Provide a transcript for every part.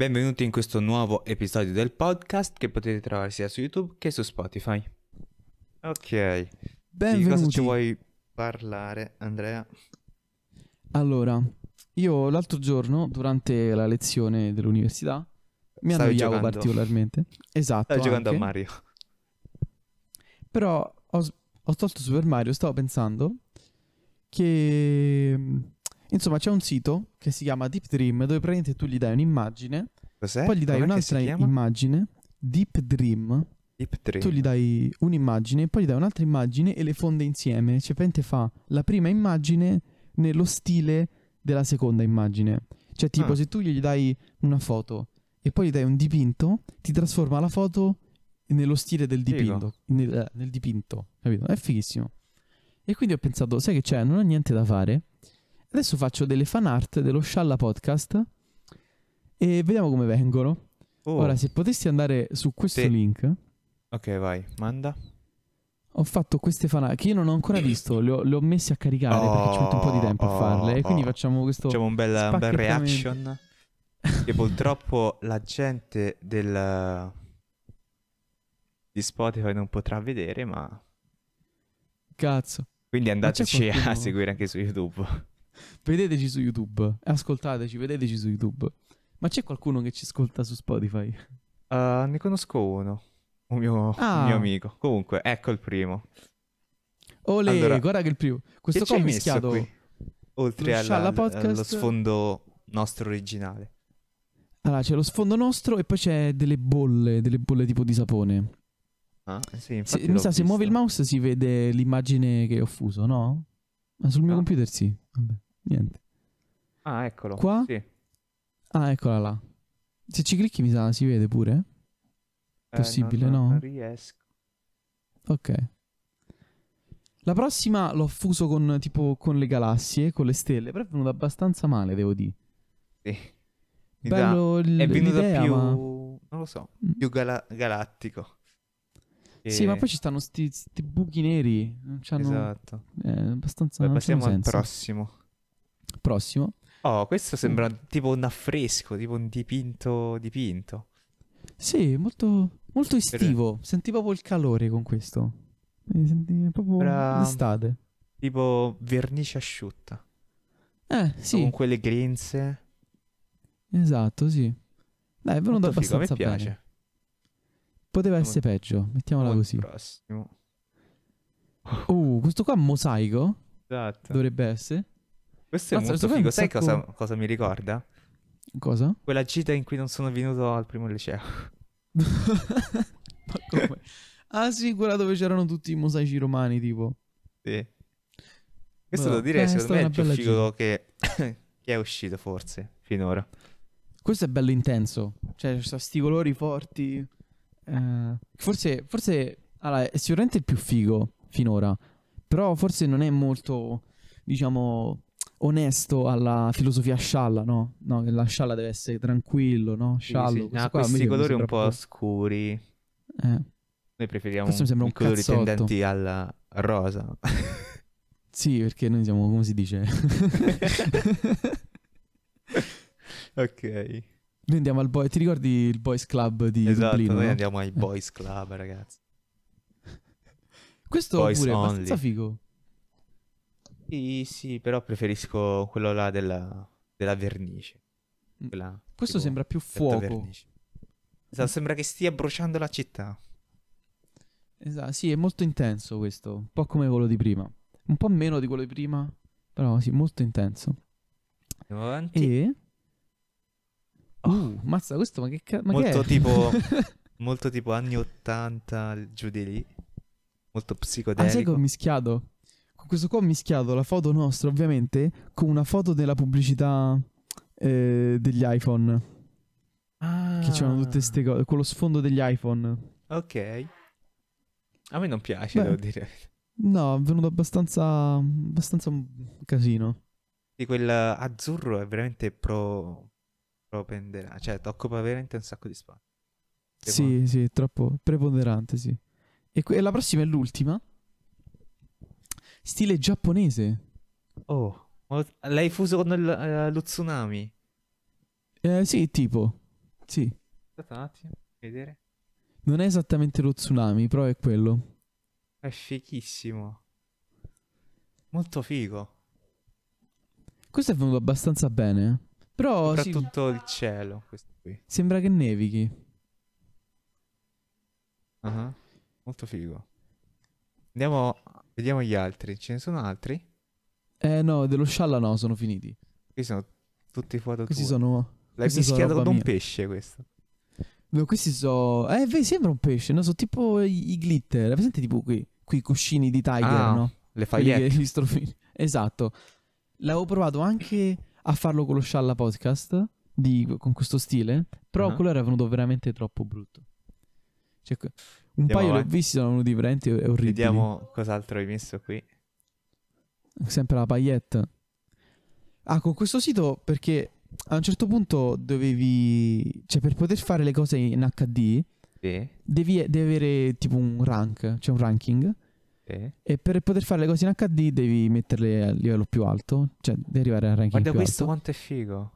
Benvenuti in questo nuovo episodio del podcast che potete trovare sia su YouTube che su Spotify. Ok, di cosa ci vuoi parlare, Andrea? Allora, io l'altro giorno, durante la lezione dell'università, mi Stavi annoiavo giocando. particolarmente. Esatto. Stai giocando a. Mario. Però ho, ho tolto Super Mario, stavo pensando che... Insomma, c'è un sito che si chiama Deep Dream, dove praticamente tu gli dai un'immagine, Cos'è? poi gli dai Com'è un'altra immagine, Deep Dream, Deep Dream. tu gli dai un'immagine, poi gli dai un'altra immagine e le fonde insieme. Cioè, praticamente fa la prima immagine nello stile della seconda immagine. Cioè, tipo, Ah. se tu gli dai una foto e poi gli dai un dipinto, ti trasforma la foto nello stile del dipinto. Nel, eh, nel dipinto, capito? È fighissimo. E quindi ho pensato, sai che c'è? Non ho niente da fare. Adesso faccio delle fan art dello Scialla Podcast e vediamo come vengono. Oh, Ora, se potessi andare su questo Sì. link, Ok, vai, manda. ho fatto queste fan art che io non ho ancora visto, le ho, le ho messe a caricare perché ci metto un po' di tempo Oh, a farle. E quindi oh. facciamo questo. Facciamo un bel, un bel reaction. che purtroppo la gente del... di Spotify non potrà vedere, ma... Cazzo. Quindi andateci a seguire anche su YouTube. Vedeteci su YouTube. Ascoltateci, vedeteci su YouTube. Ma c'è qualcuno che ci ascolta su Spotify? Uh, ne conosco uno. Un mio, un Ah. mio amico. Comunque, ecco il primo. Ole, Allora, guarda che il primo. Questo qua messo mischiato. qui? Oltre alla- Scialla al- Podcast- allo sfondo nostro originale. Allora, c'è lo sfondo nostro e poi c'è delle bolle, delle bolle tipo di sapone. Ah, sì, Se- mi sa, se muovi il mouse si vede l'immagine che ho fuso, no? Ma sul mio No. computer sì. Vabbè, niente. Ah, eccolo. Qua? Sì. Ah, eccola là. Se ci clicchi mi sa si vede pure. Eh, Possibile, non, no? Non riesco. Ok. La prossima l'ho fuso con tipo con le galassie, con le stelle, però è venuto abbastanza male, devo dire. Sì. Mi Bello il, È venuto più... ma... Non lo so. Mm. Più gala- galattico. Sì, E- ma poi ci stanno sti, sti buchi neri, Esatto. eh, abbastanza non passiamo al prossimo. Prossimo. Oh, questo sembra tipo un affresco, tipo un dipinto dipinto. Sì, molto molto estivo, senti proprio il calore con questo. Eh, Senti proprio Sembra- l'estate. Tipo vernice asciutta. Eh, sì, Con quelle grinze. esatto, sì. Dai, è venuto Molto figo, a me abbastanza piace. bene. Poteva Molto- essere peggio, mettiamola così. prossimo. Uh, questo qua mosaico Esatto. dovrebbe essere. Questo è Mazza, molto figo. Sai sacco- cosa, cosa mi ricorda? Cosa? Quella gita in cui non sono venuto al primo liceo. Ma come? Ah sì, quella dove c'erano tutti i mosaici romani, tipo. Sì. Questo Boh, devo dire, eh, secondo me è il più figo che... che è uscito forse, finora. Questo è bello intenso. Cioè, ci sono sti colori forti. Eh, forse, forse allora, è sicuramente il più figo finora. Però forse non è molto, diciamo, onesto alla filosofia scialla, no? No, che la scialla deve essere tranquillo, no? Sì, Sciallo. sì. Qua a me questi colori un po' scuri. Eh, Noi preferiamo Questo mi sembra un colori cazzotto. tendenti al rosa. sì, perché noi siamo, come si dice? ok. noi andiamo al boy. Ti ricordi il Boys Club di Esatto, Dublino? noi no? andiamo ai boys club, ragazzi. Questo Boys pure è abbastanza figo. Sì, sì, però preferisco quello là della, della vernice. Mm. Quella, Questo tipo, sembra più fuoco. Esatto, sembra che stia bruciando la città. Esatto, sì, è molto intenso questo, un po' come quello di prima. Un po' meno di quello di prima, però sì, molto intenso. Andiamo avanti. E... Oh. Uh, mazza, questo ma che ca- ma che Molto è? tipo- Molto tipo anni 80, giù di lì. Molto ah, sai che psicodelico. ho mischiato? Questo qua ho mischiato la foto nostra, ovviamente, con una foto della pubblicità eh, degli iPhone. Ah, Che c'erano tutte queste cose, con lo sfondo degli iPhone. Ok. A me non piace, Beh. devo dire. No, è venuto abbastanza, abbastanza un casino. Di quel azzurro è veramente pro... propenderante. Cioè, occupa veramente un sacco di spazio. Sì, sì, è troppo preponderante, sì. E, que- e la prossima è l'ultima. Stile giapponese. Oh, l'hai fuso con il- eh, lo tsunami? Eh, sì, tipo. Sì. Aspetta un attimo, vedere. Non è esattamente lo tsunami, però è quello. È fighissimo. Molto figo. Questo è venuto abbastanza bene. eh. Però sì, Soprattutto il cielo, questo qui. sembra che nevichi. Ah, Molto figo. Andiamo, vediamo gli altri. Ce ne sono altri? Eh no, dello scialla no, sono finiti. Qui sono tutti foto Questi tue. sono... L'hai mischiato con un pesce questo. No, questi sono... Eh, vedi, sembra un pesce, no? Sono tipo i, i glitter. Hai presente tipo qui, quei cuscini di Tiger, Ah, no? Le strofini. Esatto. L'avevo provato anche a farlo con lo Scialla podcast, di- con questo stile, però Ah. quello era venuto veramente troppo brutto. Cioè, un Andiamo paio li ho avanti. visti, sono venuti veramente orribili. Vediamo cos'altro hai messo qui. Sempre la paillette. Ah, con questo sito perché a un certo punto dovevi... Cioè, per poter fare le cose in HD, Sì, devi, devi avere tipo un rank, cioè un ranking. sì. E per poter fare le cose in HD devi metterle a livello più alto, cioè devi arrivare al ranking Guarda più questo alto. quanto è figo.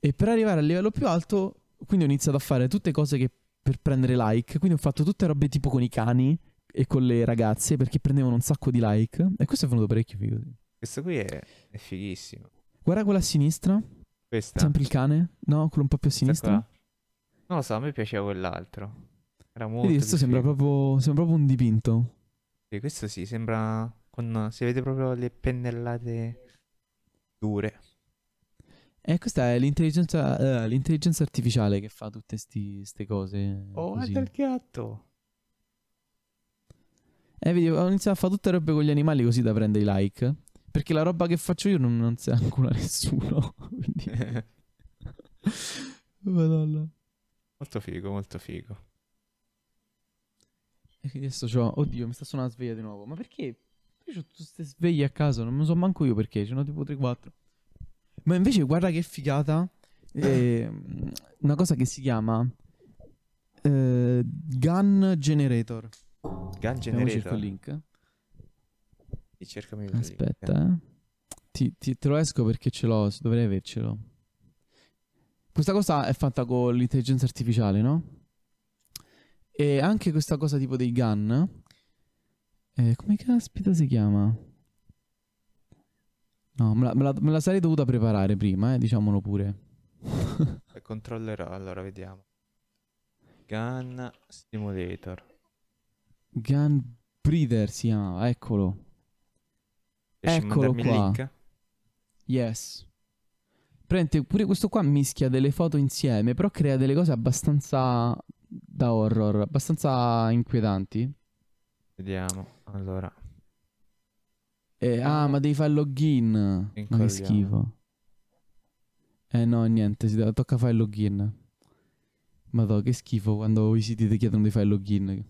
E per arrivare al livello più alto, quindi ho iniziato a fare tutte cose che per prendere like. Quindi ho fatto tutte robe tipo con i cani e con le ragazze perché prendevano un sacco di like. E questo è venuto parecchio figo. Questo qui è, è fighissimo. Guarda quella a sinistra, Questa. sempre il cane, no? Quello un po' più a sinistra. Non lo so, a me piaceva quell'altro. Era molto Vedi, questo sembra proprio, sembra proprio un dipinto. Sì, questo sì, sembra con si vede proprio le pennellate dure. E questa è l'intelligenza, eh, l'intelligenza artificiale che fa tutte queste cose. Oh, così. guarda il gatto. Eh, vedi, ho iniziato a fare tutte robe con gli animali così da prendere i like. Perché la roba che faccio io non, non si ancora nessuno. Quindi... Madonna. molto figo, molto figo. E adesso c'ho... Oddio, mi sta suonando la sveglia di nuovo. Ma perché? Io ho tutte queste sveglie a casa, non lo so manco io perché, ce n'ho tipo 3-4. Ma invece guarda che figata. eh, una cosa che si chiama... eh, Gun Generator. Gun Vediamo, cerco Generator. il link. Sì, cercami il link. Aspetta, eh. Ti, ti- te lo esco perché ce l'ho, dovrei avercelo. Questa cosa è fatta con l'intelligenza artificiale, no? E anche questa cosa tipo dei gun. eh, come caspita si chiama? No, me la, me la- me la sarei dovuta preparare prima, eh, diciamolo pure. Controllerò, allora vediamo. Gun Simulator. Gun Breather si chiamava, eccolo. Riesci Eccolo qua. link? Yes. Prende pure questo qua mischia delle foto insieme, però crea delle cose abbastanza da horror, abbastanza inquietanti. Vediamo. Allora. E- ah, ma devi fare il login. Ma che schifo. Eh no, niente, si deve- tocca fare il login. Madò, che schifo quando i siti ti chiedono di fare il login.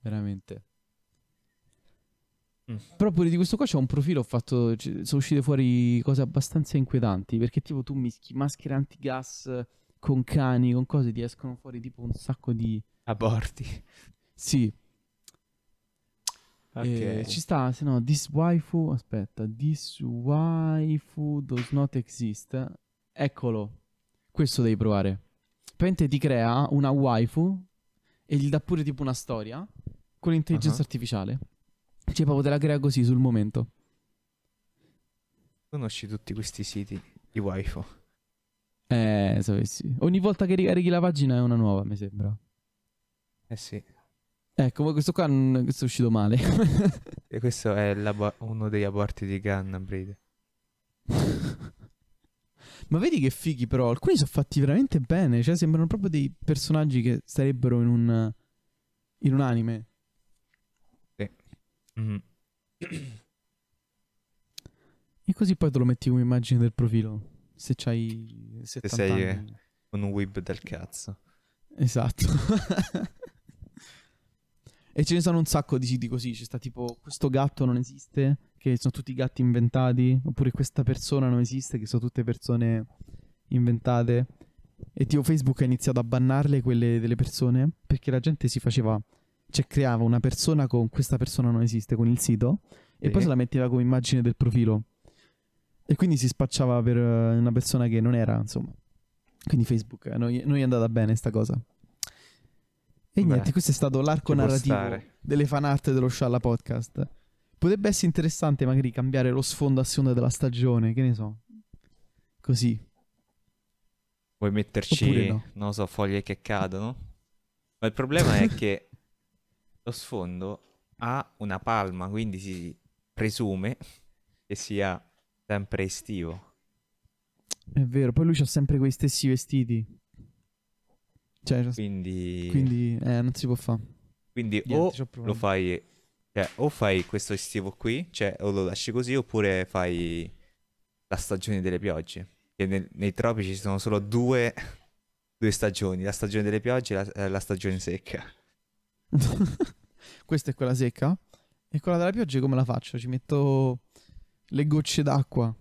Veramente. Mm. Però pure di questo qua c'è un profilo, ho fatto, sono uscite fuori cose abbastanza inquietanti, perché tipo tu mischi maschere antigas con cani, con cose, ti escono fuori tipo un sacco di... Aborti. Sì, Ok. eh, ci sta, se no, this waifu, aspetta, this waifu does not exist. Eccolo, questo devi provare. Praticamente ti crea una waifu e gli dà pure tipo una storia con l'intelligenza Ah. artificiale. Cioè proprio te la crea così sul momento. Conosci tutti questi siti di waifu. Eh, sapessi. Ogni volta che ricarichi la pagina è una nuova, mi sembra. Eh sì. Ecco, ma questo qua non- questo è uscito male. E questo è uno degli aborti di Gun Breed. Ma vedi che fighi però, alcuni sono fatti veramente bene, cioè sembrano proprio dei personaggi che sarebbero in un in un anime. Mhm. E così poi te lo metti come immagine del profilo, se c'hai 70 sei, eh, anni. Un web del cazzo. Esatto. e ce ne sono un sacco di siti così, c'è sta tipo questo gatto non esiste, che sono tutti gatti inventati, oppure questa persona non esiste, che sono tutte persone inventate. E tipo Facebook ha iniziato a bannarle quelle delle persone, perché la gente si faceva, cioè creava una persona con questa persona non esiste con il sito, e Sì. poi se la metteva come immagine del profilo. E quindi si spacciava per eh, una persona che non era, insomma. Quindi Facebook, noi, noi è andata bene sta cosa. E Beh, niente, questo è stato l'arco narrativo delle fan art dello Scialla Podcast. Potrebbe essere interessante magari cambiare lo sfondo a seconda della stagione, che ne so. Così. Vuoi metterci, no. non so, foglie che cadono? Ma il problema è che lo sfondo ha una palma, quindi si presume che sia sempre estivo. È vero, poi lui ha sempre quei stessi vestiti. Cioè, quindi... Quindi eh, non si può fare. Quindi Niente, o lo fai... Cioè, o fai questo estivo qui, cioè, o lo lasci così, oppure fai la stagione delle piogge. Che nel, nei tropici ci sono solo due, due stagioni, la stagione delle piogge e la, eh, la stagione secca. Questa è quella secca? E quella della pioggia come la faccio? Ci metto le gocce d'acqua.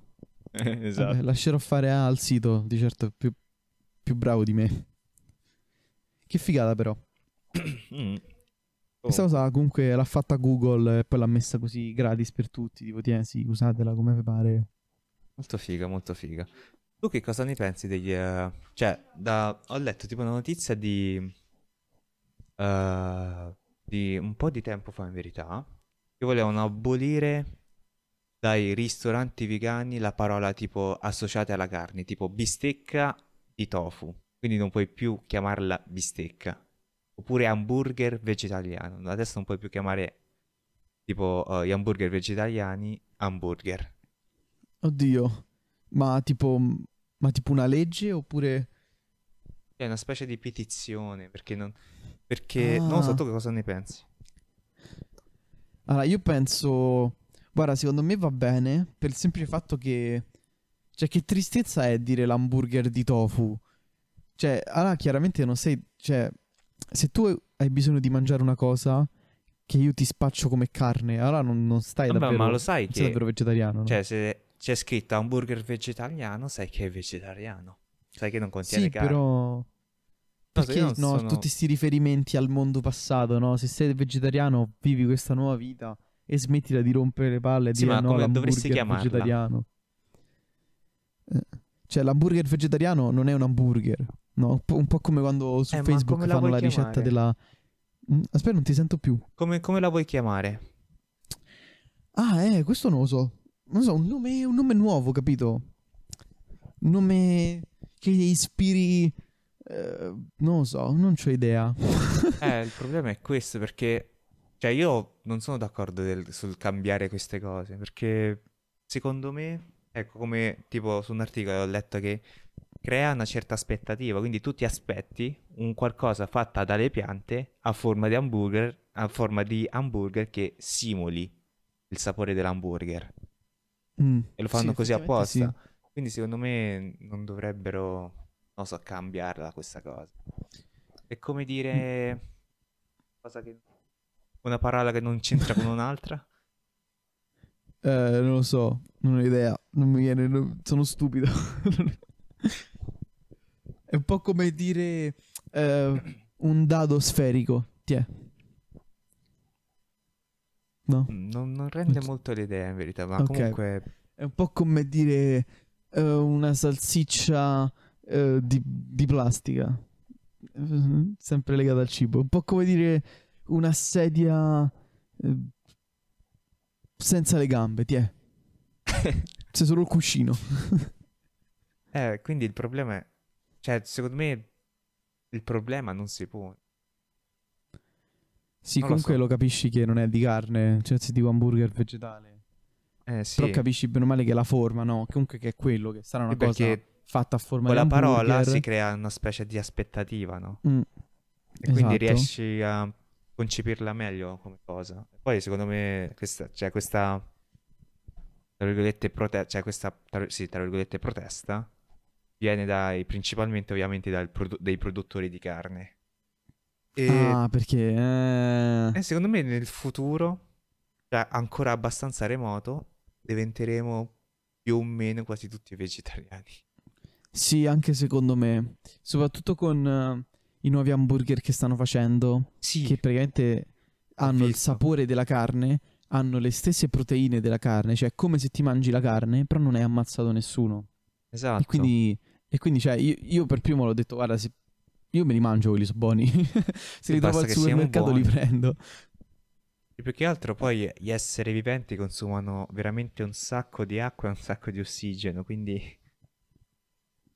esatto. Vabbè, lascerò fare al sito, di certo più, più bravo di me. Che figata però. mm. Questa oh. cosa comunque l'ha fatta Google e poi l'ha messa così gratis per tutti. Tipo, tieni, sì, usatela come vi pare. Molto figa, molto figa. Tu che cosa ne pensi degli... Uh, cioè, da... ho letto tipo una notizia di... Uh, di un po' di tempo fa in verità, che volevano abolire dai ristoranti vegani la parola tipo associata alla carne, tipo bistecca di tofu. Quindi non puoi più chiamarla bistecca. Oppure hamburger vegetariano. Adesso non puoi più chiamare tipo uh, gli hamburger vegetariani hamburger. Oddio. Ma tipo, ma tipo una legge oppure... È una specie di petizione perché non... Perché ah. non so tu che cosa ne pensi. Allora, io penso... Guarda, secondo me va bene per il semplice fatto che... Cioè, che tristezza è dire l'hamburger di tofu. Cioè, allora chiaramente non sei... Cioè, se tu hai bisogno di mangiare una cosa che io ti spaccio come carne, allora non, non stai Vabbè, davvero... ma lo sai che... Sei davvero vegetariano. No? Cioè, se c'è scritto hamburger vegetariano, sai che è vegetariano. Sai che non contiene sì, carne. però... Perché no, sono... tutti questi riferimenti al mondo passato, no? Se sei vegetariano, vivi questa nuova vita e smettila di rompere le palle e sì, dire no, l'hamburger vegetariano. Eh, cioè, l'hamburger vegetariano non è un hamburger, no? Un po', come quando su eh, Facebook fanno la, la ricetta della... Mm, aspetta, non ti sento più. Come, come, la vuoi chiamare? Ah, eh, questo non lo so. Non so, un nome, un nome nuovo, capito? Un nome che ispiri eh, non lo so, non ho idea. eh, il problema è questo perché... Cioè, io non sono d'accordo del, sul cambiare queste cose, perché secondo me, ecco, come tipo su un articolo ho letto che crea una certa aspettativa, quindi tu ti aspetti un qualcosa fatta dalle piante a forma di hamburger, a forma di hamburger che simuli il sapore dell'hamburger. Mm, e lo fanno sì, così apposta. Sì. Quindi secondo me non dovrebbero non so, cambiarla questa cosa. È come dire cosa che... una parola che non c'entra con un'altra. Eh, non lo so, non ho idea, non mi viene, sono stupido. È un po' come dire eh, un dado sferico, tiè. No? Mm, non, non rende molto l'idea in verità, ma okay. comunque... È un po' come dire uh, una salsiccia eh, di, di, plastica, sempre legata al cibo. Un po' come dire una sedia eh, senza le gambe, ti è. C'è solo il cuscino. eh, quindi il problema è... Cioè, secondo me il problema non si pone. Sì, non comunque lo, so. lo, capisci che non è di carne, cioè se dico hamburger vegetale. Eh, sì. Però capisci bene o male che la forma, no? Comunque che è quello, che sarà una e cosa... Perché fatta a forma con di Con la parola si crea una specie di aspettativa, no? Mm. E esatto. quindi riesci a concepirla meglio come cosa. poi secondo me questa, cioè questa tra virgolette, prote- cioè questa tra, sì, tra virgolette protesta viene dai, principalmente ovviamente produ- dai produttori di carne. E, ah, perché? Eh... E secondo me nel futuro, cioè ancora abbastanza remoto, diventeremo più o meno quasi tutti vegetariani. Sì, anche secondo me. Soprattutto con uh, i nuovi hamburger che stanno facendo. Sì. Che praticamente hanno il sapore della carne, hanno le stesse proteine della carne. Cioè, è come se ti mangi la carne, però non hai ammazzato nessuno. Esatto. E quindi E quindi, cioè, io, io per primo l'ho detto, guarda, se io me li mangio quelli sono buoni. se li trovo al supermercato li prendo. E più che altro poi gli esseri viventi consumano veramente un sacco di acqua e un sacco di ossigeno, quindi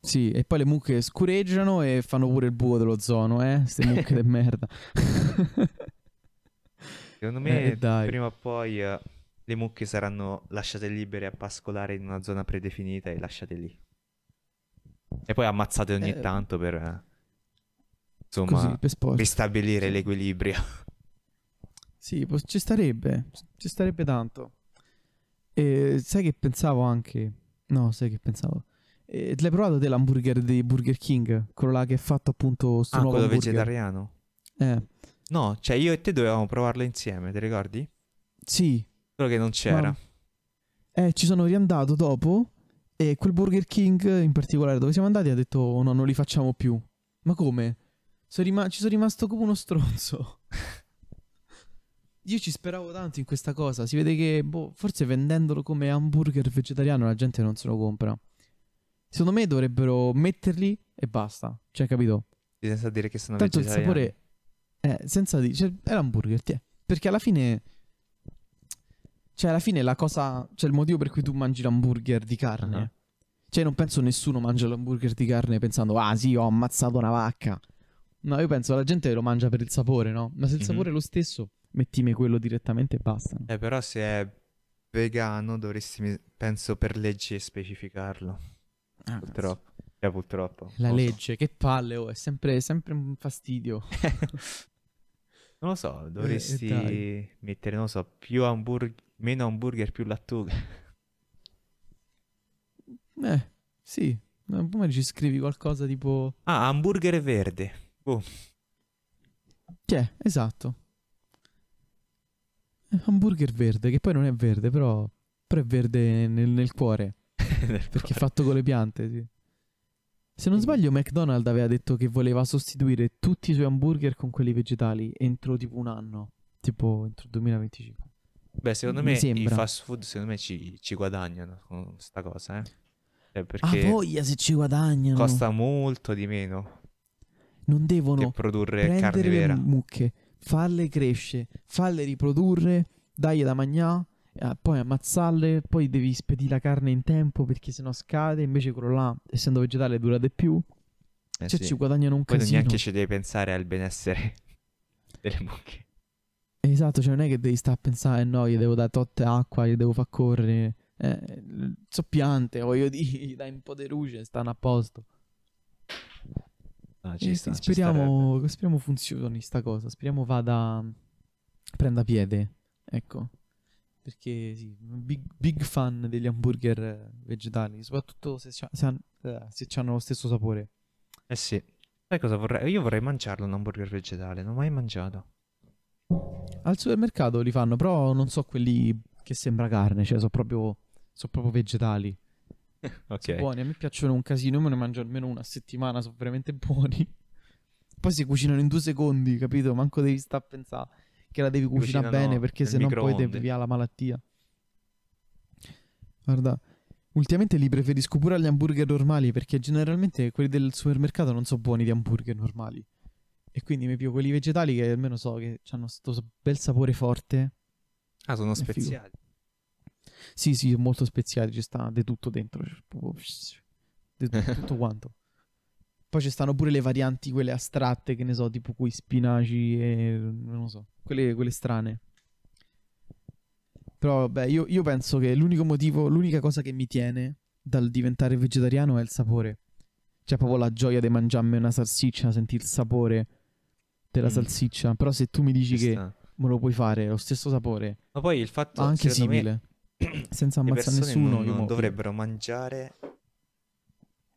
Sì, e poi le mucche scureggiano e fanno pure il buco dell'ozono, eh? Ste mucche de merda. secondo me Eh, prima o poi eh, le mucche saranno lasciate libere a pascolare in una zona predefinita e lasciate lì. E poi ammazzate ogni Eh, tanto per insomma Così, per ristabilire Sì. l'equilibrio. Sì, ci starebbe, ci starebbe tanto. E sai che pensavo anche... No, sai che pensavo? Eh, l'hai provato te l'hamburger di Burger King? Quello là che è fatto appunto sto Ah, quello hamburger. vegetariano? Eh, No, cioè io e te dovevamo provarlo insieme, ti ricordi? sì. Solo che non c'era. Ma- Eh, ci sono riandato dopo e quel Burger King in particolare dove siamo andati ha detto "Oh, no, non li facciamo più. Ma come? Sono rima- ci sono rimasto come uno stronzo. Io ci speravo tanto in questa cosa. Si vede che, boh, forse vendendolo come hamburger vegetariano la gente non se lo compra. Secondo me dovrebbero metterli e basta. Cioè, capito? Senza dire che sono Tanto il vegetariani. sapore è senza dire, cioè, è l'hamburger, ti è. Perché alla fine cioè alla fine la cosa, cioè il motivo per cui tu mangi l'hamburger di carne. Ah. Cioè non penso nessuno mangia l'hamburger di carne pensando "Ah, sì, ho ammazzato una vacca". No, io penso la gente lo mangia per il sapore, no? Ma se il Mhm. sapore è lo stesso, mettimi quello direttamente e basta. Eh, però se è vegano dovresti, penso, per legge specificarlo. Ah, Purtroppo. Cioè, purtroppo. La lo so. legge, che palle, oh, è sempre, sempre un fastidio. Non lo so, dovresti Eh, dai. mettere, non lo so, più hamburger, meno hamburger, più lattughe. Eh, sì. Ma Come ci scrivi qualcosa tipo Ah, hamburger verde. Boh. Cioè, esatto. È un Hamburger verde, che poi non è verde, però, però è verde nel, nel cuore, perché è fatto con le piante, sì. Se non sbaglio, McDonald's aveva detto che voleva sostituire tutti i suoi hamburger con quelli vegetali entro tipo un anno, tipo entro il 2025. Beh, secondo Mi me i fast food, secondo me ci, ci guadagnano con sta cosa, eh. Cioè, Ah, perché voglia se ci guadagnano. costa molto di meno Non che devono produrre carne prendere le vera. mucche, farle crescere, farle riprodurre, dargli da mangiare, eh, poi ammazzarle, poi devi spedire la carne in tempo perché sennò scade, invece quello là, essendo vegetale, dura di più. Eh cioè sì. ci guadagnano un Poi casino. neanche ci devi pensare al benessere delle mucche. Esatto, cioè non è che devi stare a pensare, "Eh no, gli devo dare totte acqua, gli devo far correre. Eh, so piante, voglio dire, gli dai un po' di luce, stanno a posto. Eh, ci sì, sta, ci starebbe. speriamo, speriamo funzioni sta cosa. Speriamo vada. prenda piede. Ecco. Perché sì, big, big fan degli hamburger eh, vegetali. Soprattutto se, c'ha- se, han- eh, se hanno lo stesso sapore. Eh sì. Sai cosa vorrei? Io vorrei mangiarlo un hamburger vegetale, non ho mai mangiato. Al supermercato li fanno, però non so quelli che sembra carne. Cioè, sono proprio, sono proprio vegetali. Ok. Sono buoni. A me piacciono un casino. Io me ne mangio almeno una settimana. Sono veramente buoni. Poi si cucinano in due secondi, capito? Manco devi stare a pensare che la devi cucinare cucinano bene perché nel sennò poi microonde. devi via la malattia. Guarda, ultimamente li preferisco pure agli hamburger normali perché generalmente quelli del supermercato non sono buoni di hamburger normali. E quindi mi piglio quelli vegetali che almeno so che hanno questo bel sapore forte. Ah, sono speziali. Sì, sì, molto speziali, ci sta di tutto dentro. cioè, di tu- tutto quanto. Poi ci stanno pure le varianti, quelle astratte, che ne so, tipo quei spinaci e non lo so, quelle, quelle strane. Però vabbè, io, io penso che l'unico motivo, l'unica cosa che mi tiene dal diventare vegetariano è il sapore. Cioè proprio la gioia di mangiarmi una salsiccia, sentire il sapore della Mm. salsiccia. Però se tu mi dici Ci che sta. me lo puoi fare, lo stesso sapore, Ma poi il fatto, anche secondo me, simile, senza ammazzare nessuno, non, io non dovrebbero mangiare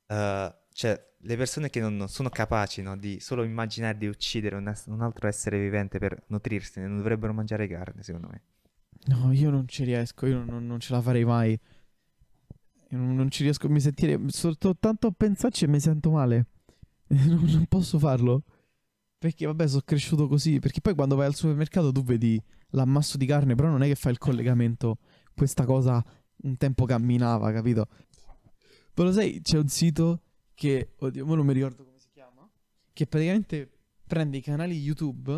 eh, cioè le persone che non, non sono capaci no, di solo immaginare di uccidere un, es- un altro essere vivente per nutrirsi non dovrebbero mangiare carne secondo me No, io non ci riesco, io non, non ce la farei mai. Io non, non ci riesco a mi sentire. Soltanto a pensarci e mi sento male. Non, non posso farlo. Perché, vabbè, sono cresciuto così. Perché poi quando vai al supermercato tu vedi l'ammasso di carne, però non è che fai il collegamento. Questa cosa un tempo camminava, capito? Ma lo sai, c'è un sito che, oddio, ora non mi ricordo come si chiama, che praticamente prende i canali YouTube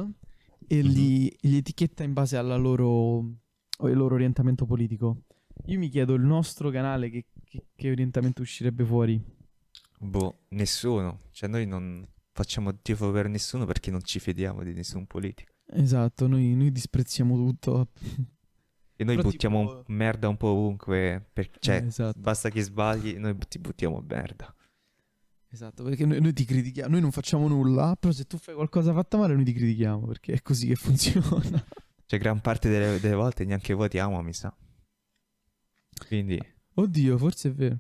e Mhm. li, li etichetta in base alla loro, al loro orientamento politico. Io mi chiedo il nostro canale che, che- che orientamento uscirebbe fuori. Boh, nessuno. Cioè, noi non facciamo tifo per nessuno perché non ci fidiamo di nessun politico. Esatto, noi, noi disprezziamo tutto. E noi Però buttiamo tipo- merda un po' ovunque. per- Cioè, Eh, esatto. basta che sbagli, noi ti buttiamo merda. Esatto, perché noi, noi ti critichiamo, noi non facciamo nulla, però se tu fai qualcosa fatta male noi ti critichiamo, perché è così che funziona. Cioè, gran parte delle, delle volte neanche votiamo, mi sa. Quindi, Oddio, forse è vero.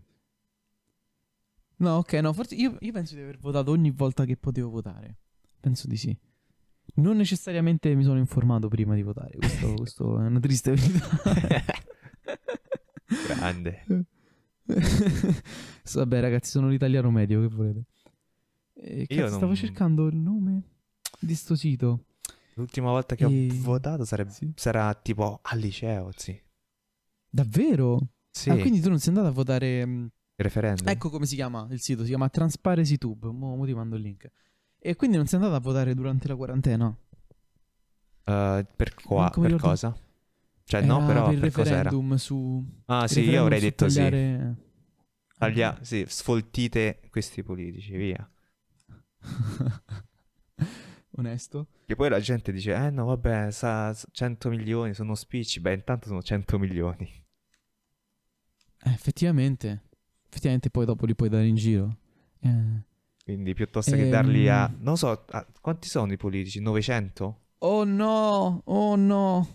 No, ok, no, forse io, io penso di aver votato ogni volta che potevo votare. Penso di sì. Non necessariamente mi sono informato prima di votare, questo, questo è una triste verità. grande. Vabbè, ragazzi, sono l'italiano medio, che volete? Eh, Io cazzo, stavo non- cercando il nome di sto sito. L'ultima volta che E- ho votato sarebbe, Sì. sarà tipo al liceo, sì. Davvero? Sì, Ah, quindi tu non sei andato a votare... referendum. Ecco come si chiama il sito, si chiama Transparency Tube. Mo, mo ti mando il link. E quindi non sei andato a votare durante la quarantena? Eh, per qua, per ricordo. cosa? Cioè, no, Era però per il per cos'era? referendum su... Ah, sì, io avrei detto sì. tagliare- Taglia- sì, sfoltite questi politici, via. Onesto. Che poi la gente dice, eh no, vabbè, sa, 100 milioni sono spicci. Beh, intanto sono 100 milioni. Eh, effettivamente. Effettivamente poi dopo li puoi dare in giro. Eh. Quindi piuttosto che darli a... Ehm. Non so, a- quanti sono i politici? 900? Oh no, oh no.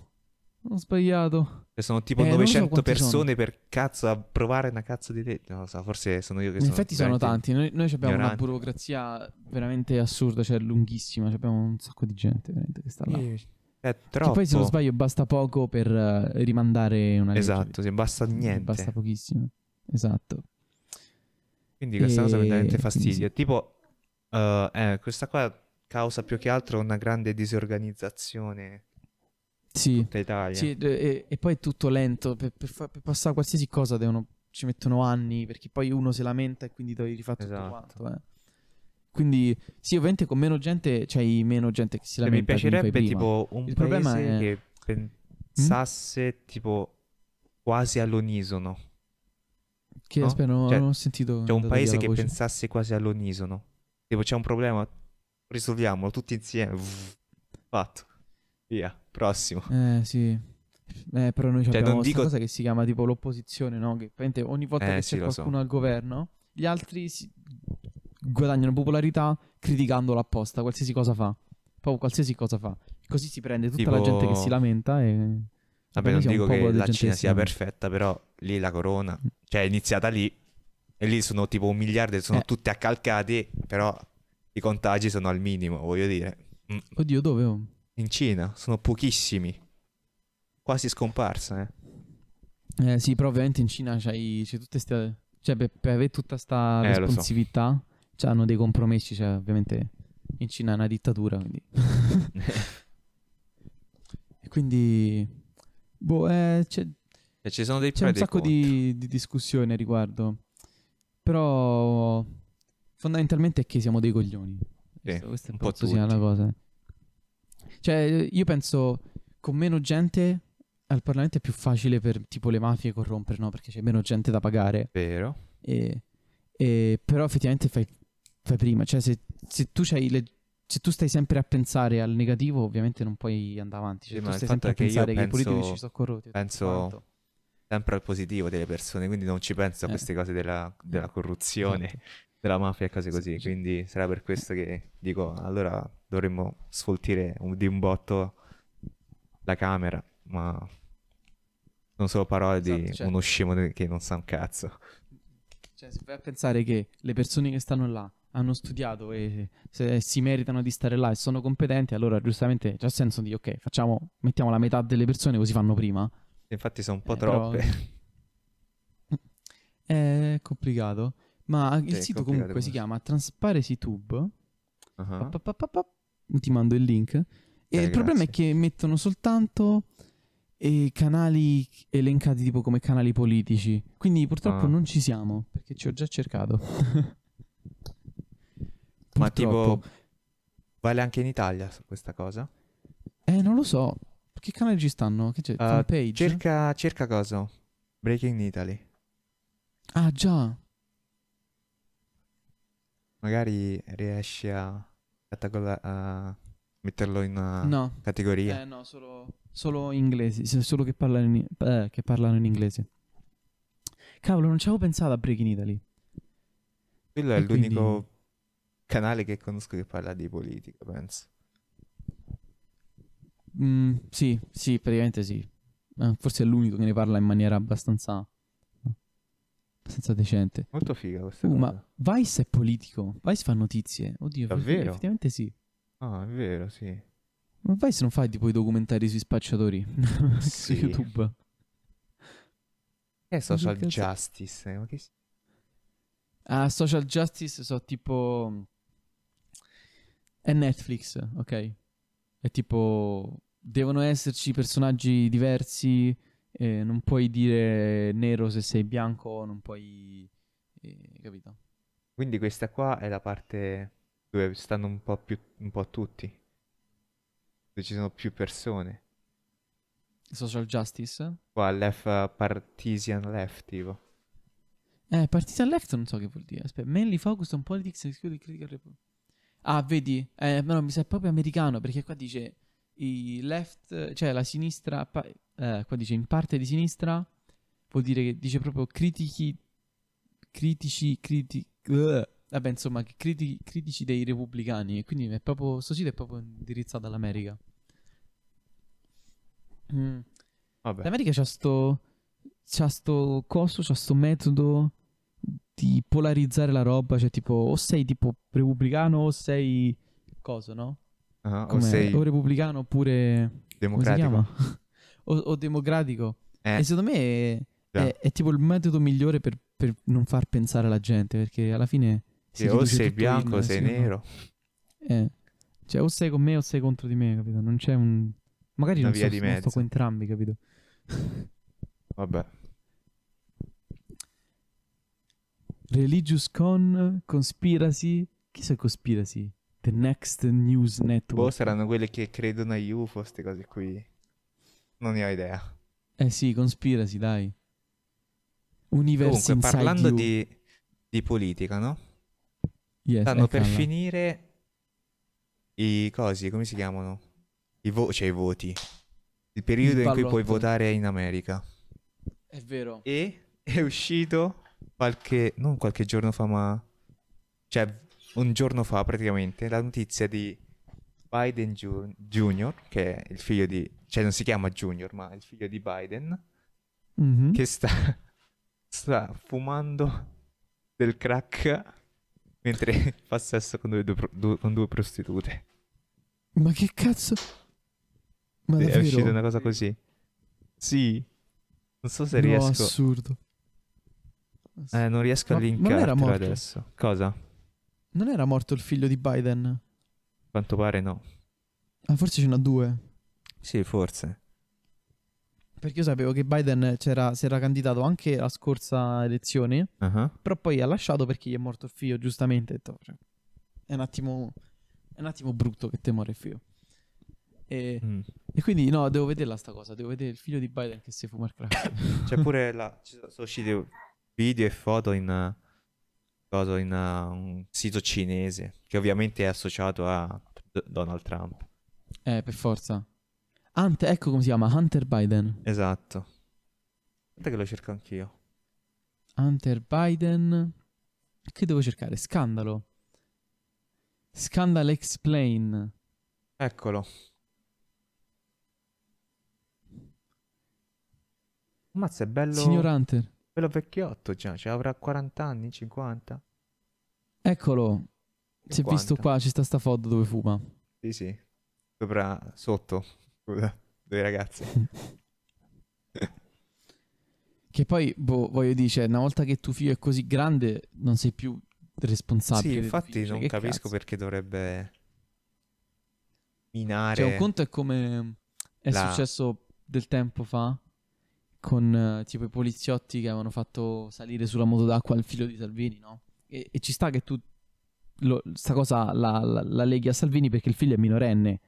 Ho sbagliato. Cioè, sono tipo Eh, non lo so 900 quanti sono. persone per cazzo approvare una cazzo di legge. Non lo so, forse sono io che In sono... effetti sono tanti. Noi, noi abbiamo una ignorante. burocrazia veramente assurda, cioè lunghissima. Abbiamo un sacco di gente veramente che sta là. Sì, È Che troppo. poi se non sbaglio basta poco per eh, rimandare una legge. Esatto, sì, basta niente. Basta pochissimo. Esatto. Quindi questa cosa mi dà veramente E- fastidio. Tipo, eh, eh, questa qua causa più che altro una grande disorganizzazione Sì. tutta Italia. Sì, e, e poi è tutto lento. Per, per fa- per passare qualsiasi cosa devono, ci mettono anni perché poi uno si lamenta e quindi devi rifare tutto Esatto. quanto. eh. Quindi, sì, ovviamente con meno gente c'hai meno gente che si Cioè, mi lamenta. quindi fai piacerebbe tipo un Il problema è- Mm? che pensasse tipo quasi all'unisono. Che no? aspetta, no, Cioè, non ho sentito. C'è un paese la che voce. pensasse quasi all'unisono. Tipo c'è un problema, risolviamolo tutti insieme. Fatto. Via, prossimo. Eh, sì. Eh, però noi Cioè, abbiamo questa dico- cosa che si chiama tipo l'opposizione, no? Che ogni volta Eh, che sì, c'è lo so. qualcuno al governo, gli altri si- guadagnano popolarità criticandolo apposta, qualsiasi cosa fa. Proprio qualsiasi cosa fa. Così si prende tutta la Tipo- gente che si lamenta e... Vabbè, non dico che la Cina sia perfetta, però lì la corona, cioè è iniziata lì e lì sono tipo un miliardo e sono Eh. tutti accalcati, però i contagi sono al minimo, voglio dire. Mm, Oddio, dove? oh? In Cina sono pochissimi, quasi scomparsa, eh. Eh sì, però ovviamente in Cina c'hai, c'è tutte ste... Cioè, per, per avere tutta sta Eh, lo so. responsività, cioè, hanno dei compromessi, cioè, ovviamente in Cina è una dittatura, quindi... E quindi... Boh, eh, c'è, E ci sono dei c'è un sacco di, di discussione a riguardo. Però... Fondamentalmente è che siamo dei coglioni. Questo, questo un po' penso sia la tutti. cosa. Cioè, io penso con meno gente al Parlamento è più facile per tipo le mafie corrompere, no? Perché c'è meno gente da pagare. Vero? E, e- però effettivamente fai, fai prima. Cioè, se, se tu c'hai le- se tu stai sempre a pensare al negativo, ovviamente non puoi andare avanti. Cioè, Sì, tu stai sempre a pensare che i penso- politici sono corrotti. penso-. Sempre al positivo delle persone, quindi non ci penso a Eh. queste cose della, della corruzione, Esatto. della mafia e cose Sì, così. sì. Quindi sarà per questo che dico, allora dovremmo sfoltire un- di un botto la Camera, ma non solo parole di Esatto, cioè- uno scemo che non sa un cazzo. Cioè, se vai a pensare che le persone che stanno là hanno studiato e se si meritano di stare là e sono competenti, allora giustamente c'è senso di ok, facciamo, mettiamo la metà delle persone così fanno prima. Infatti sono un po' Eh, però- troppe. È complicato. Ma il Sì, è sito comunque si chiama Transparency Tube. Ah. Pa, pa, pa. Ti mando il link. E Eh, il problema è che mettono soltanto eh, canali elencati tipo come canali politici. Quindi purtroppo Ah. non ci siamo, perché ci ho già cercato. Ma tipo, vale anche in Italia questa cosa? Eh, non lo so. Che canali ci stanno? Che c'è? Uh, Fanpage? cerca, cerca cosa? Breaking Italy. Ah, già. Magari riesci a, a metterlo in una No. categoria. Eh, no, solo, solo inglesi. Solo che parlano in, eh, che parlano in inglese. Cavolo, non ci avevo pensato a Breaking Italy. Quello è e l'unico quindi- canale che conosco che parla di politica, penso. Mm, sì, sì, praticamente sì. Eh, forse è l'unico che ne parla in maniera abbastanza. abbastanza decente. Molto figa questa Uh, cosa. ma Vice è politico. Vice fa notizie. Oddio, Davvero? effettivamente sì. Ah, è vero, sì. Ma Vice non fa tipo i documentari sui spacciatori Sì. su YouTube. Che è social che justice? Ma che Ah, social justice so tipo è Netflix, ok? È tipo devono esserci personaggi diversi, eh, non puoi dire nero se sei bianco, non puoi eh, capito? Quindi questa qua è la parte dove stanno un po' più, un po' tutti. Dove ci sono più persone. Social justice? Qua left, partisan left, tipo. Eh, partisan left non so che vuol dire. Aspetta, mainly focused on politics and security critical report. Ah, vedi? Eh, no, mi sa proprio americano perché qua dice i left, cioè la sinistra, pa- eh, qua dice in parte di sinistra, vuol dire che dice proprio critici, critici, criti, uh, vabbè insomma, che criti- critici dei repubblicani e quindi è proprio, sto sito è proprio indirizzato all'America. Mm. Vabbè. L'America c'ha sto, c'ha sto coso, c'ha sto metodo di polarizzare la roba, cioè tipo o sei tipo repubblicano o sei coso, no? Ah, o sei O repubblicano oppure democratico. o, o democratico. Eh, E secondo me è, è- è tipo il metodo migliore per, per non far pensare alla gente, perché alla fine si o sei bianco o sei nero. Eh. Cioè o sei con me o sei contro di me, capito? Non c'è un... Magari Una non, via so, di non sto mezzo. con entrambi, capito? Vabbè. Religious Con, Conspiracy. Chi i Conspiracy? The Next News Network. Boh, saranno quelli che credono agli UFO, queste cose qui. Non ne ho idea. Eh sì, Conspiracy, dai. Universe Comunque, parlando di, di politica, no? Yes, Stanno per eccola. finire i cosi, come si chiamano? I vo- cioè i voti. Il periodo in cui puoi votare in America. È vero. E è uscito qualche, non qualche giorno fa, ma... Cioè, un giorno fa praticamente, la notizia di Biden Ju- Jr., che è il figlio di... Cioè, non si chiama Junior, ma è il figlio di Biden, Mhm. che sta, sta fumando del crack mentre fa sesso con due, due con due prostitute. Ma che cazzo? Ma Sì, È davvero? uscita una cosa così. Sì. Non so se No, riesco... assurdo. Eh, non riesco a era linkartelo morto? adesso. Cosa? Non era morto il figlio di Biden? A quanto pare no. Ah, forse ce n'ha due. Sì, forse. Perché io sapevo che Biden c'era, si era candidato anche alla scorsa elezione, Ah, però poi ha lasciato perché gli è morto il figlio, giustamente. cioè, è un attimo è un attimo brutto che te muore il figlio. E, mm. e quindi no, devo vederla sta cosa, devo vedere il figlio di Biden che si fuma il crack. C'è pure la... Sono usciti video e foto in... uh, in uh, un sito cinese, che ovviamente è associato a D- Donald Trump. eh, per forza. Hunter, ecco come si chiama, Hunter Biden. Esatto. Aspetta che lo cerco anch'io. Hunter Biden. Che devo cercare? Scandalo. Scandal Explain. Eccolo. Mazza, è bello... Signor Hunter. Bello vecchiotto già, cioè avrà 40 anni, 50. Eccolo. Si è 50. visto qua, ci sta sta foto dove fuma. Sì, sì. Sopra, sotto. Scusa, due ragazzi. Che poi, boh, voglio dire, cioè, una volta che tuo figlio è così grande, non sei più responsabile. Sì, infatti figlio, cioè, non che capisco cazzo? perché dovrebbe minare. Cioè, un conto è come è La- successo del tempo fa con eh, tipo i poliziotti che avevano fatto salire sulla moto d'acqua il figlio di Salvini, no? E, e ci sta che tu lo- sta cosa la, la, la leghi a Salvini perché il figlio è minorenne.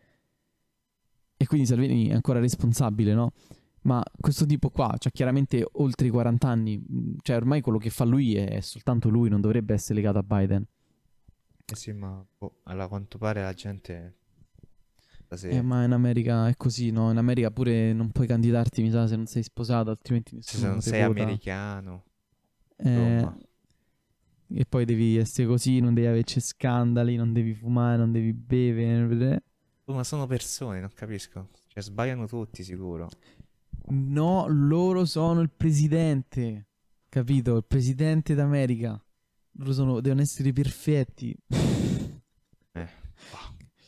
E quindi Salvini è ancora responsabile, no? Ma questo tipo qua, cioè chiaramente oltre i 40 anni, cioè ormai quello che fa lui è soltanto lui, non dovrebbe essere legato a Biden. Eh sì, ma boh, alla quanto pare la gente... sé- Eh, ma in America è così, no? In America pure non puoi candidarti, mi sa, se non sei sposato, altrimenti se nessuno non ti sei vota. americano, Eh, e poi devi essere così, non devi averci scandali, non devi fumare, non devi bere. Oh, ma sono persone, non capisco. Cioè, sbagliano tutti, sicuro. No, loro sono il presidente, capito? Il presidente d'America. Loro sono, devono essere perfetti. Eh.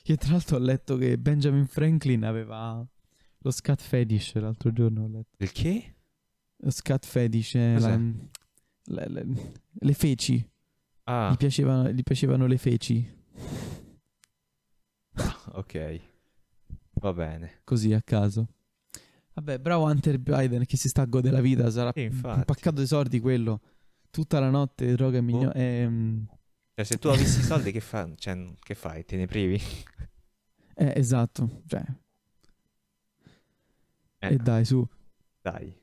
Io tra l'altro ho letto che Benjamin Franklin aveva lo scat fetish l'altro giorno. Ho letto. Il che? Lo scat fetish è Cos'è? la- le, le- feci. Ah, Gli, piacevano, gli piacevano le feci. ok. Va bene. Così a caso. Vabbè, bravo Hunter Biden che si sta a godere la vita. Sarà Sì, un paccato di soldi quello. Tutta la notte droga e migno- Boh. ehm, Cioè, se tu avessi i soldi, che, fa... cioè, che fai? Te ne privi? Eh, esatto. Cioè, Eh, e dai, su. dai.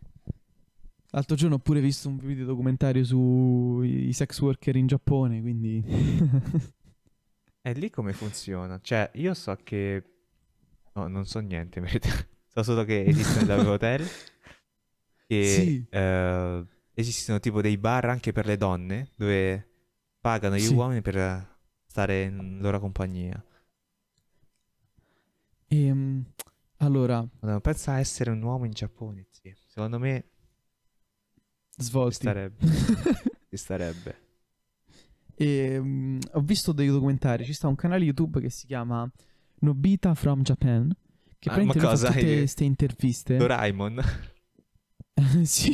L'altro giorno ho pure visto un video documentario sui sex worker in Giappone, quindi... E lì come funziona? Cioè, io so che... No, non so niente, in verità. So solo che esistono dei hotel. E Sì. eh, esistono tipo dei bar anche per le donne, dove pagano gli Sì. uomini per stare in loro compagnia. Ehm, allora, Madonna, pensa a essere un uomo in Giappone, sì. Secondo me ci svolti. starebbe. Ci starebbe. Ehm, ho visto dei documentari. Ci sta un canale YouTube che si chiama Nobita from Japan. Che Ah, cosa? tutte queste interviste. Doraemon. sì.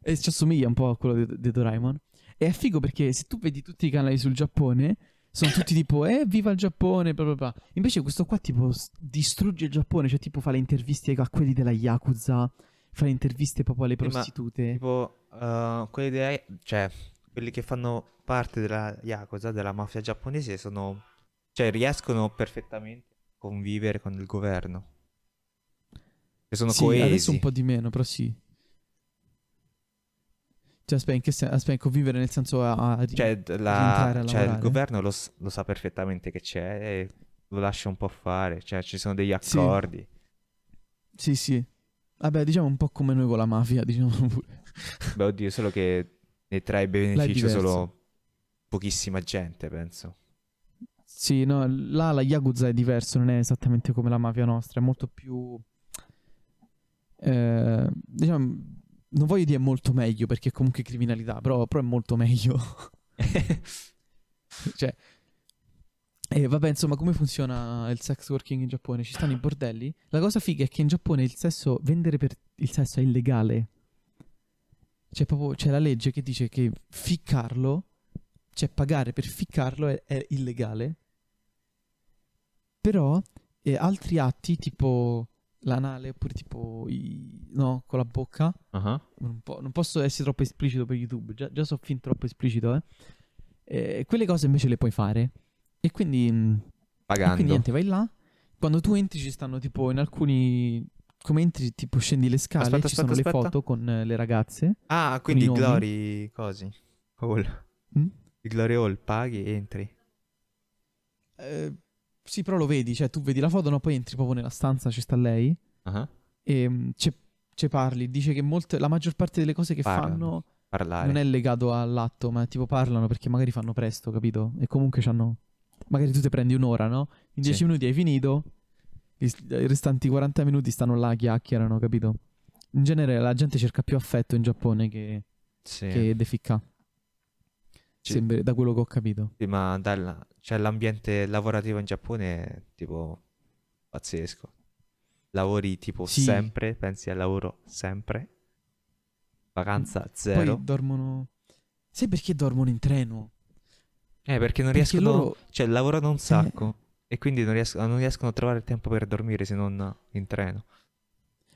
e ci assomiglia un po' a quello di, di Doraemon. E è figo perché se tu vedi tutti i canali sul Giappone, sono tutti tipo, eh, viva il Giappone, bla bla bla. Invece questo qua tipo distrugge il Giappone, cioè tipo fa le interviste a quelli della Yakuza, fa le interviste proprio alle Sì, ma prostitute. Tipo, eh, quelli, dei- cioè, quelli che fanno parte della Yakuza, della mafia giapponese, sono, cioè, riescono perfettamente a convivere con il governo. E sono sì, adesso coesi. un po' di meno, però sì. Cioè, aspetta, in che senso? Aspetta, convivere nel senso a... a- Cioè, la- cioè, il governo lo, lo sa perfettamente che c'è e lo lascia un po' fare. Cioè, ci sono degli Sì. accordi. Sì, sì. Vabbè, diciamo un po' come noi con la mafia, diciamo pure. Beh, oddio, solo che ne trae beneficio solo pochissima gente, penso. Sì, no, là la Yakuza è diverso, non è esattamente come la mafia nostra, è molto più... eh, diciamo, non voglio dire molto meglio perché è comunque criminalità, però, però è molto meglio. cioè... E vabbè, insomma, come funziona il sex working in Giappone? Ci stanno i bordelli? La cosa figa è che in Giappone il sesso, vendere per il sesso è illegale. C'è proprio, c'è la legge che dice che ficcarlo, cioè pagare per ficcarlo è, è illegale. Però eh, altri atti, tipo l'anale, oppure tipo i- no, con la bocca, Ah, non, po- non posso essere troppo esplicito per YouTube, già, già so fin troppo esplicito, eh. Eh, quelle cose invece le puoi fare. E quindi, mm, e Pagando. quindi niente, vai là. Quando tu entri ci stanno tipo in alcuni... Come entri, tipo scendi le scale, Aspetta, ci aspetta, sono le aspetta. foto con eh, le ragazze. Ah, quindi. Glory cosi. Hall. Mm? Il Glory Hall, paghi entri. Eh, sì, però lo vedi, cioè tu vedi la foto, no, poi entri proprio nella stanza, ci sta lei. Ah, e mm, ci parli. Dice che molte, la maggior parte delle cose che Parlano. fanno Parlare. non è legato all'atto, ma tipo parlano perché magari fanno presto, capito? E comunque c'hanno. Magari tu ti prendi un'ora, no? In Sì. 10 minuti hai finito, i, i restanti 40 minuti stanno là, chiacchierano, capito? In genere la gente cerca più affetto in Giappone che, Sì. che deficca. Sembra, da quello che ho capito. Sì, ma dal- cioè, l'ambiente lavorativo in Giappone è tipo pazzesco. Lavori tipo Sì. sempre, pensi al lavoro sempre. Vacanza zero. Poi dormono. Sai perché dormono in treno? Eh, perché non Perché riescono, loro. cioè lavorano un sacco e quindi non riescono, non riescono a trovare il tempo per dormire se non in treno.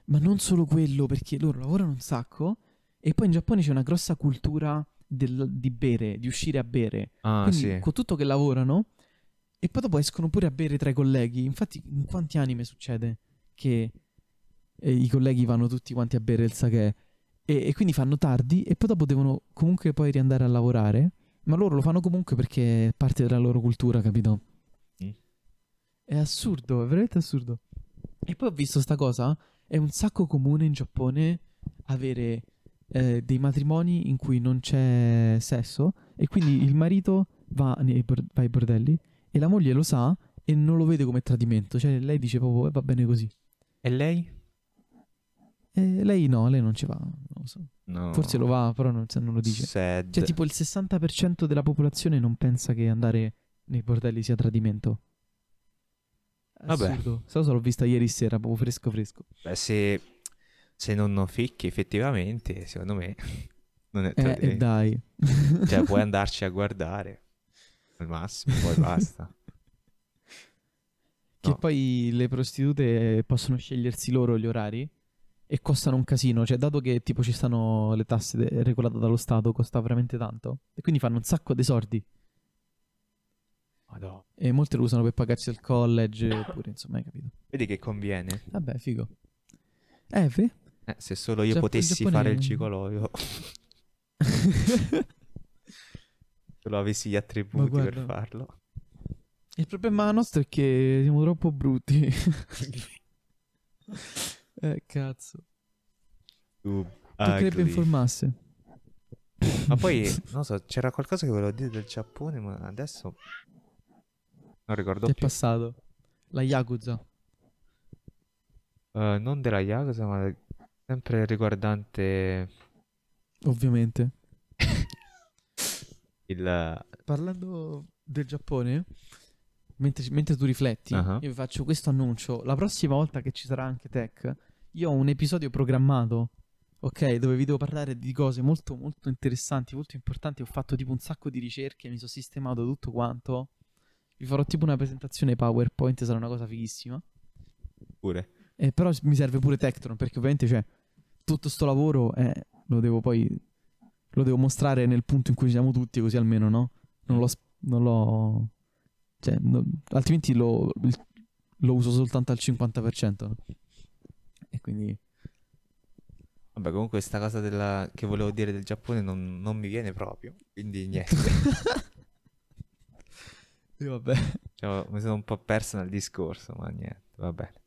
Ma non solo quello, perché loro lavorano un sacco e poi in Giappone c'è una grossa cultura del- di bere, di uscire a bere. Ah, Quindi sì. con tutto che lavorano e poi dopo escono pure a bere tra i colleghi. Infatti, in quanti anime succede che eh, i colleghi vanno tutti quanti a bere il sake e, e quindi fanno tardi e poi dopo devono comunque poi riandare a lavorare, ma loro lo fanno comunque perché è parte della loro cultura, capito? Mm. È assurdo, è veramente assurdo. E poi ho visto sta cosa, è un sacco comune in Giappone avere eh, dei matrimoni in cui non c'è sesso e quindi il marito va, nei va ai bordelli e la moglie lo sa e non lo vede come tradimento, cioè lei dice proprio "Eh, va bene così. E lei? E lei no, lei non ci va, non lo so. No. Forse lo va, però non, non lo dice. Sad. Cioè tipo il 60% della popolazione non pensa che andare nei bordelli sia tradimento. Vabbè. Assurdo. Sta cosa l'ho vista ieri sera, proprio fresco fresco. Beh, se, se non lo ficchi effettivamente, secondo me non è Eh, e dai. Cioè, puoi andarci a guardare al massimo, poi basta. Che No. poi le prostitute possono scegliersi loro gli orari e costano un casino. Cioè, dato che tipo ci stanno le tasse de- regolate dallo Stato, costa veramente tanto. E quindi fanno un sacco di soldi. Madonna. E molte lo usano per pagarsi il college, oppure insomma, hai capito. Vedi che conviene? Vabbè, figo. Eh, ve? Eh, se solo io Giapp- potessi Giappone- fare il cicoloio, solo avessi gli attributi per guarda. farlo. Il problema nostro è che siamo troppo brutti. eh, cazzo. Tu, Toccherebbe ugly. informarsi. Ma poi, non so, c'era qualcosa che volevo dire del Giappone, ma adesso non ricordo Ti è più. passato. La Yakuza. Eh, non della Yakuza, ma sempre riguardante Ovviamente. il... Parlando del Giappone, mentre, mentre tu rifletti, Ah. io vi faccio questo annuncio. La prossima volta che ci sarà anche Tech, io ho un episodio programmato, ok, dove vi devo parlare di cose molto, molto interessanti, molto importanti. Ho fatto tipo un sacco di ricerche, mi sono sistemato tutto quanto. Vi farò tipo una presentazione PowerPoint, sarà una cosa fighissima. pure. Eh, però mi serve pure Tectron, perché ovviamente, cioè, tutto sto lavoro eh, lo devo poi... Lo devo mostrare nel punto in cui siamo tutti, così almeno, no? Non l'ho... Non l'ho cioè, no- altrimenti lo, lo uso soltanto al 50%. no? E quindi... Vabbè, comunque questa cosa della... che volevo dire del Giappone non, non mi viene proprio, quindi niente. E vabbè. Cioè, mi sono un po' perso nel discorso, ma niente, va bene.